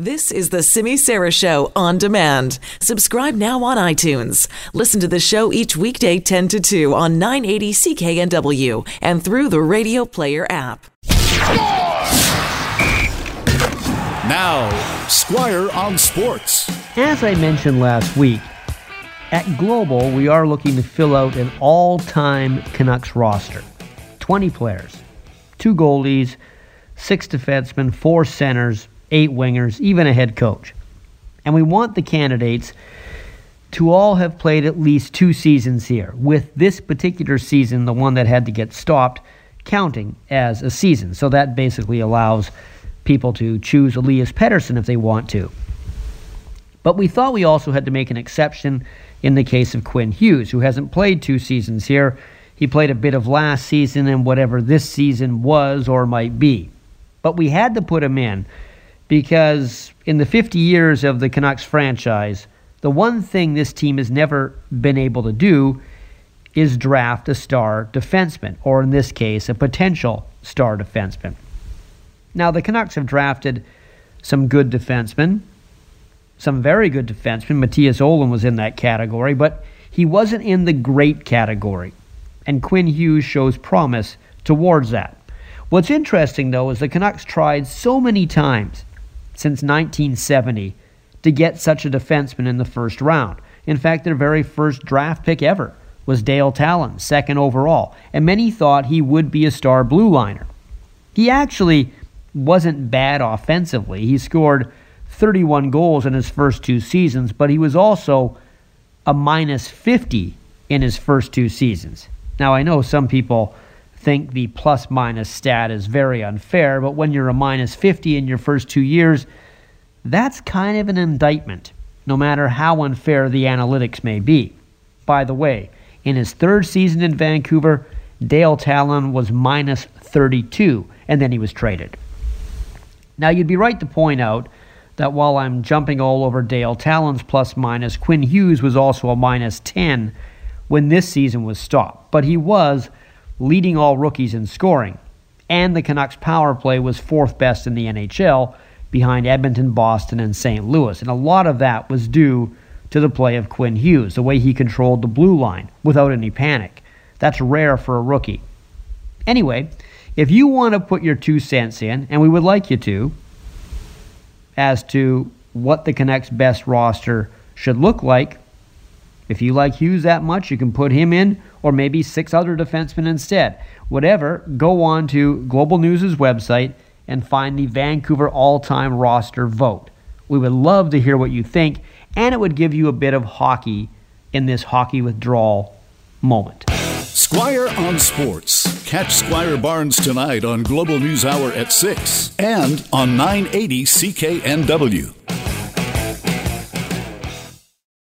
This is the Simi Sara Show on demand. Subscribe now on iTunes. Listen to the show each weekday 10 to 2 on 980 CKNW and through the Radio Player app. Now, Squire on Sports. As I mentioned last week, at Global, we are looking to fill out an all time Canucks roster 20 players, two goalies, six defensemen, four centers eight wingers, even a head coach. And we want the candidates to all have played at least two seasons here, with this particular season, the one that had to get stopped, counting as a season. So that basically allows people to choose Elias Pettersson if they want to. But we thought we also had to make an exception in the case of Quinn Hughes, who hasn't played two seasons here. He played a bit of last season and whatever this season was or might be. But we had to put him in because in the 50 years of the Canucks franchise, the one thing this team has never been able to do is draft a star defenseman, or in this case, a potential star defenseman. Now, the Canucks have drafted some good defensemen, some very good defensemen. Mattias Ohlund was in that category, but he wasn't in the great category. And Quinn Hughes shows promise towards that. What's interesting, though, is the Canucks tried so many times since 1970 to get such a defenseman in the first round. In fact, their very first draft pick ever was Dale Tallon, second overall, and many thought he would be a star blue liner. He actually wasn't bad offensively. He scored 31 goals in his first two seasons, but he was also a minus 50 in his first two seasons. Now, I know some people think the plus minus stat is very unfair, but when you're a minus 50 in your first two years, that's kind of an indictment, no matter how unfair the analytics may be. By the way, in his third season in Vancouver, Dale Tallon was minus 32, and then he was traded. Now, you'd be right to point out that while I'm jumping all over Dale Tallon's plus minus, Quinn Hughes was also a minus 10 when this season was stopped, but he was leading all rookies in scoring. And the Canucks' power play was fourth best in the NHL behind Edmonton, Boston, and St. Louis. And a lot of that was due to the play of Quinn Hughes, the way he controlled the blue line without any panic. That's rare for a rookie. Anyway, if you want to put your two cents in, and we would like you to, as to what the Canucks' best roster should look like, if you like Hughes that much, you can put him in, or maybe six other defensemen instead. Whatever, go on to Global News' website and find the Vancouver all time roster vote. We would love to hear what you think, and it would give you a bit of hockey in this hockey withdrawal moment. Squire on Sports. Catch Squire Barnes tonight on Global News Hour at 6 and on 980 CKNW.